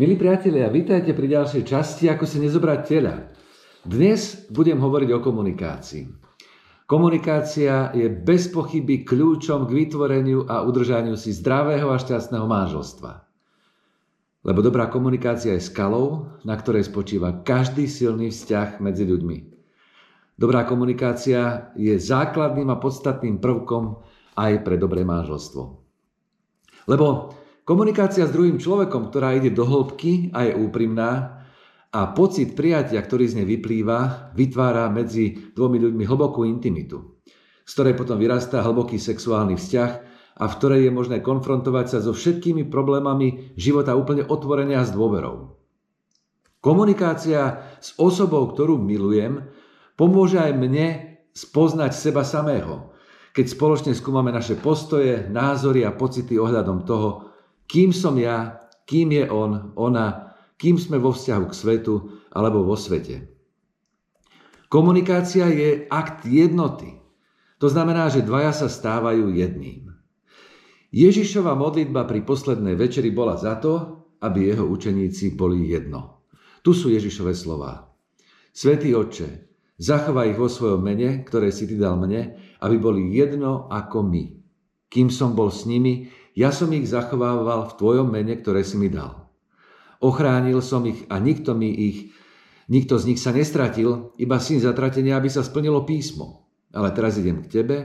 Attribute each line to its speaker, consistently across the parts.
Speaker 1: Milí priatelia, vítajte pri ďalšej časti Ako si nezobrať tela. Dnes budem hovoriť o komunikácii. Komunikácia je bez pochyby kľúčom k vytvoreniu a udržaniu si zdravého a šťastného manželstva. Lebo dobrá komunikácia je skalou, na ktorej spočíva každý silný vzťah medzi ľuďmi. Dobrá komunikácia je základným a podstatným prvkom aj pre dobré manželstvo. Lebo Komunikácia s druhým človekom, ktorá ide do hĺbky a je úprimná a pocit prijatia, ktorý z nej vyplýva, vytvára medzi dvomi ľuďmi hlbokú intimitu, z ktorej potom vyrastá hlboký sexuálny vzťah a v ktorej je možné konfrontovať sa so všetkými problémami života úplne otvorene a s dôverou. Komunikácia s osobou, ktorú milujem, pomôže aj mne spoznať seba samého, keď spoločne skúmame naše postoje, názory a pocity ohľadom toho, kým som ja, kým je on, ona, kým sme vo vzťahu k svetu alebo vo svete. Komunikácia je akt jednoty. To znamená, že dvaja sa stávajú jedným. Ježišova modlitba pri poslednej večeri bola za to, aby jeho učeníci boli jedno. Tu sú Ježišové slová. Svetý Otče, zachovaj ich vo svojom mene, ktoré si ty dal mne, aby boli jedno ako my. Kým som bol s nimi, ja som ich zachovával v tvojom mene, ktoré si mi dal. Ochránil som ich a nikto mi ich, nikto z nich sa nestratil, iba syn zatratenia, aby sa splnilo písmo. Ale teraz idem k tebe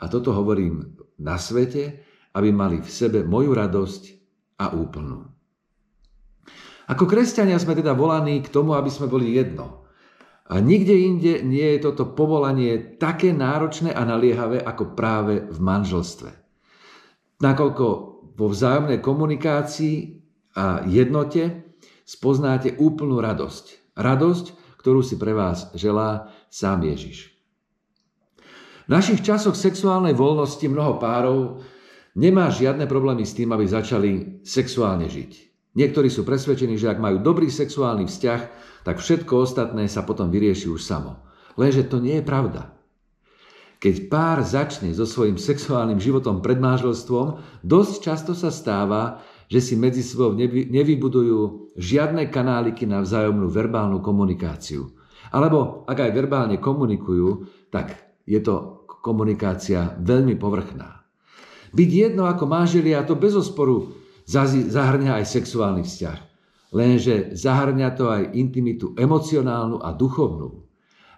Speaker 1: a toto hovorím na svete, aby mali v sebe moju radosť a úplnú. Ako kresťania sme teda volaní k tomu, aby sme boli jedno. A nikde inde nie je toto povolanie také náročné a naliehavé ako práve v manželstve nakoľko vo vzájomnej komunikácii a jednote spoznáte úplnú radosť. Radosť, ktorú si pre vás želá sám Ježiš. V našich časoch sexuálnej voľnosti mnoho párov nemá žiadne problémy s tým, aby začali sexuálne žiť. Niektorí sú presvedčení, že ak majú dobrý sexuálny vzťah, tak všetko ostatné sa potom vyrieši už samo. Lenže to nie je pravda. Keď pár začne so svojím sexuálnym životom pred manželstvom, dosť často sa stáva, že si medzi sebou nevybudujú žiadne kanáliky na vzájomnú verbálnu komunikáciu. Alebo ak aj verbálne komunikujú, tak je to komunikácia veľmi povrchná. Byť jedno ako manželia to bez osporu zahrňa aj sexuálny vzťah. Lenže zahrňa to aj intimitu emocionálnu a duchovnú.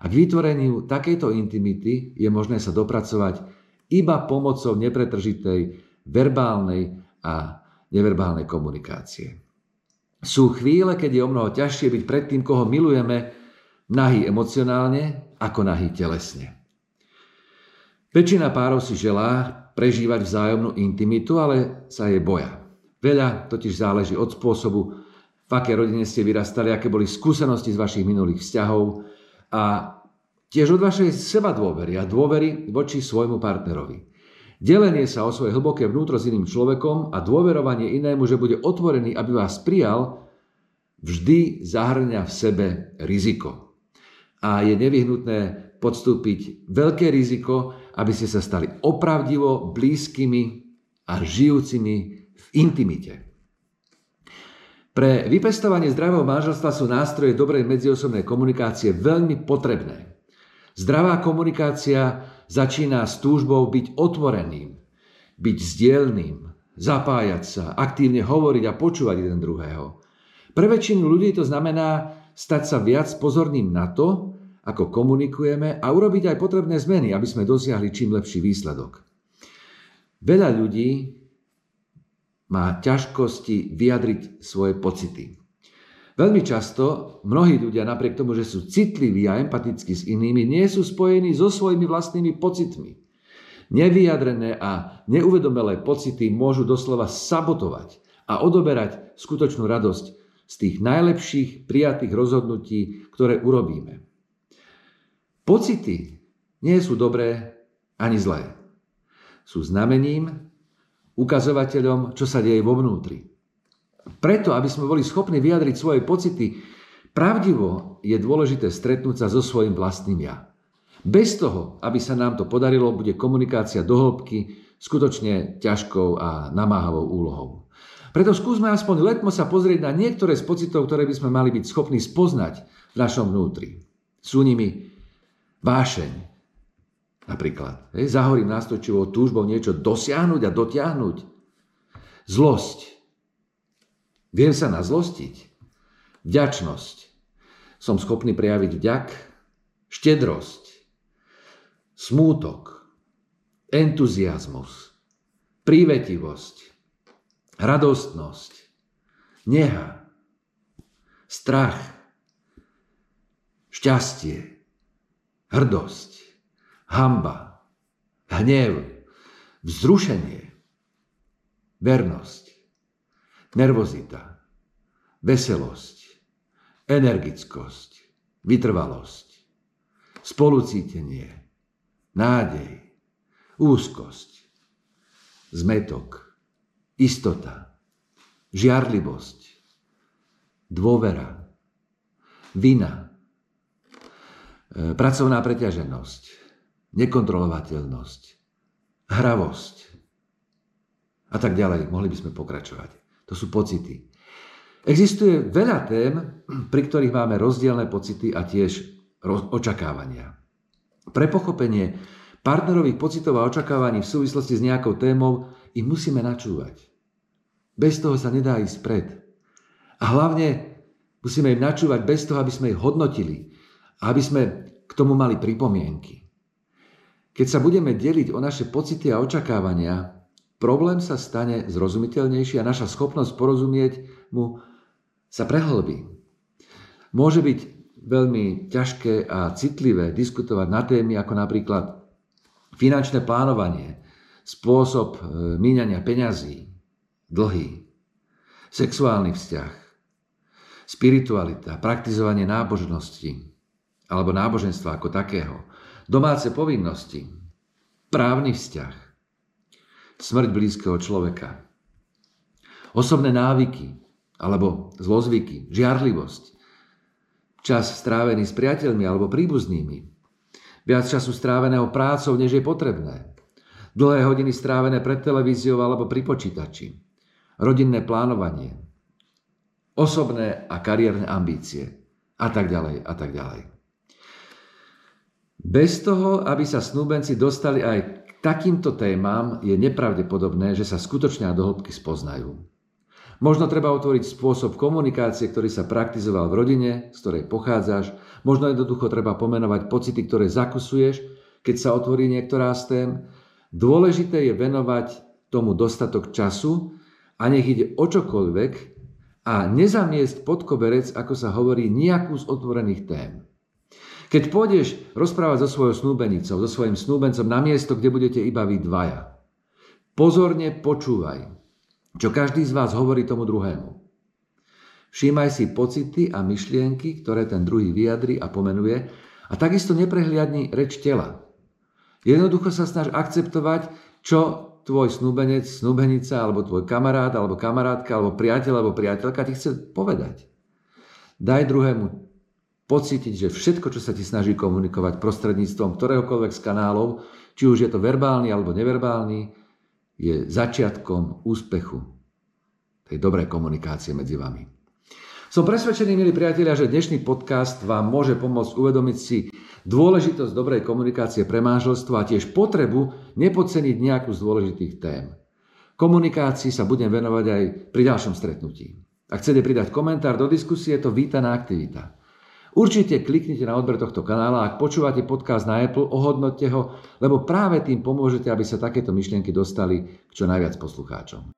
Speaker 1: A k vytvoreniu takejto intimity je možné sa dopracovať iba pomocou nepretržitej verbálnej a neverbálnej komunikácie. Sú chvíle, keď je o mnoho ťažšie byť pred tým, koho milujeme, nahý emocionálne ako nahý telesne. Väčšina párov si želá prežívať vzájomnú intimitu, ale sa jej boja. Veľa totiž záleží od spôsobu, v aké rodine ste vyrastali, aké boli skúsenosti z vašich minulých vzťahov, a tiež od vašej seba dôvery a dôvery voči svojmu partnerovi. Delenie sa o svoje hlboké vnútro s iným človekom a dôverovanie inému, že bude otvorený, aby vás prijal, vždy zahrňa v sebe riziko. A je nevyhnutné podstúpiť veľké riziko, aby ste sa stali opravdivo blízkymi a žijúcimi v intimite. Pre vypestovanie zdravého manželstva sú nástroje dobrej medziosobnej komunikácie veľmi potrebné. Zdravá komunikácia začína s túžbou byť otvoreným, byť zdielným, zapájať sa, aktívne hovoriť a počúvať jeden druhého. Pre väčšinu ľudí to znamená stať sa viac pozorným na to, ako komunikujeme a urobiť aj potrebné zmeny, aby sme dosiahli čím lepší výsledok. Veľa ľudí má ťažkosti vyjadriť svoje pocity. Veľmi často mnohí ľudia napriek tomu, že sú citliví a empatickí s inými, nie sú spojení so svojimi vlastnými pocitmi. Nevyjadrené a neuvedomelé pocity môžu doslova sabotovať a odoberať skutočnú radosť z tých najlepších prijatých rozhodnutí, ktoré urobíme. Pocity nie sú dobré ani zlé. Sú znamením, ukazovateľom, čo sa deje vo vnútri. Preto, aby sme boli schopní vyjadriť svoje pocity, pravdivo je dôležité stretnúť sa so svojím vlastným ja. Bez toho, aby sa nám to podarilo, bude komunikácia do hĺbky skutočne ťažkou a namáhavou úlohou. Preto skúsme aspoň letmo sa pozrieť na niektoré z pocitov, ktoré by sme mali byť schopní spoznať v našom vnútri. Sú nimi vášeň, napríklad. Hej, zahorím nástočivou túžbou niečo dosiahnuť a dotiahnuť. Zlosť. Viem sa nazlostiť. Vďačnosť. Som schopný prejaviť vďak, štedrosť, smútok, entuziasmus, prívetivosť, radostnosť, neha, strach, šťastie, hrdosť, hamba, hnev, vzrušenie, vernosť, nervozita, veselosť, energickosť, vytrvalosť, spolucítenie, nádej, úzkosť, zmetok, istota, žiarlivosť, dôvera, vina, e, pracovná preťaženosť, nekontrolovateľnosť, hravosť a tak ďalej. Mohli by sme pokračovať. To sú pocity. Existuje veľa tém, pri ktorých máme rozdielne pocity a tiež očakávania. Pre pochopenie partnerových pocitov a očakávaní v súvislosti s nejakou témou ich musíme načúvať. Bez toho sa nedá ísť pred. A hlavne musíme im načúvať bez toho, aby sme ich hodnotili a aby sme k tomu mali pripomienky. Keď sa budeme deliť o naše pocity a očakávania, problém sa stane zrozumiteľnejší a naša schopnosť porozumieť mu sa prehlbí. Môže byť veľmi ťažké a citlivé diskutovať na témy ako napríklad finančné plánovanie, spôsob e, míňania peňazí, dlhy, sexuálny vzťah, spiritualita, praktizovanie nábožnosti alebo náboženstva ako takého, domáce povinnosti, právny vzťah, smrť blízkeho človeka, osobné návyky alebo zlozvyky, žiarlivosť, čas strávený s priateľmi alebo príbuznými, Viac času stráveného prácou, než je potrebné. Dlhé hodiny strávené pred televíziou alebo pri počítači. Rodinné plánovanie. Osobné a kariérne ambície. A tak ďalej, a tak ďalej. Bez toho, aby sa snúbenci dostali aj k takýmto témam, je nepravdepodobné, že sa skutočne do hĺbky spoznajú. Možno treba otvoriť spôsob komunikácie, ktorý sa praktizoval v rodine, z ktorej pochádzaš. Možno jednoducho treba pomenovať pocity, ktoré zakusuješ, keď sa otvorí niektorá z tém. Dôležité je venovať tomu dostatok času a nech ide o čokoľvek a nezamiesť pod koberec, ako sa hovorí, nejakú z otvorených tém. Keď pôjdeš rozprávať so svojou snúbenicou, so svojim snúbencom na miesto, kde budete iba vy dvaja, pozorne počúvaj čo každý z vás hovorí tomu druhému. Všímaj si pocity a myšlienky, ktoré ten druhý vyjadri a pomenuje a takisto neprehliadni reč tela. Jednoducho sa snaž akceptovať, čo tvoj snúbenec, snúbenica, alebo tvoj kamarát, alebo kamarátka, alebo priateľ, alebo priateľka ti chce povedať. Daj druhému pocítiť, že všetko, čo sa ti snaží komunikovať prostredníctvom ktoréhokoľvek z kanálov, či už je to verbálny alebo neverbálny, je začiatkom úspechu tej dobrej komunikácie medzi vami. Som presvedčený, milí priatelia, že dnešný podcast vám môže pomôcť uvedomiť si dôležitosť dobrej komunikácie pre manželstvo a tiež potrebu nepodceniť nejakú z dôležitých tém. Komunikácii sa budem venovať aj pri ďalšom stretnutí. Ak chcete pridať komentár do diskusie, je to vítaná aktivita. Určite kliknite na odber tohto kanála, ak počúvate podcast na Apple, ohodnoťte ho, lebo práve tým pomôžete, aby sa takéto myšlienky dostali k čo najviac poslucháčom.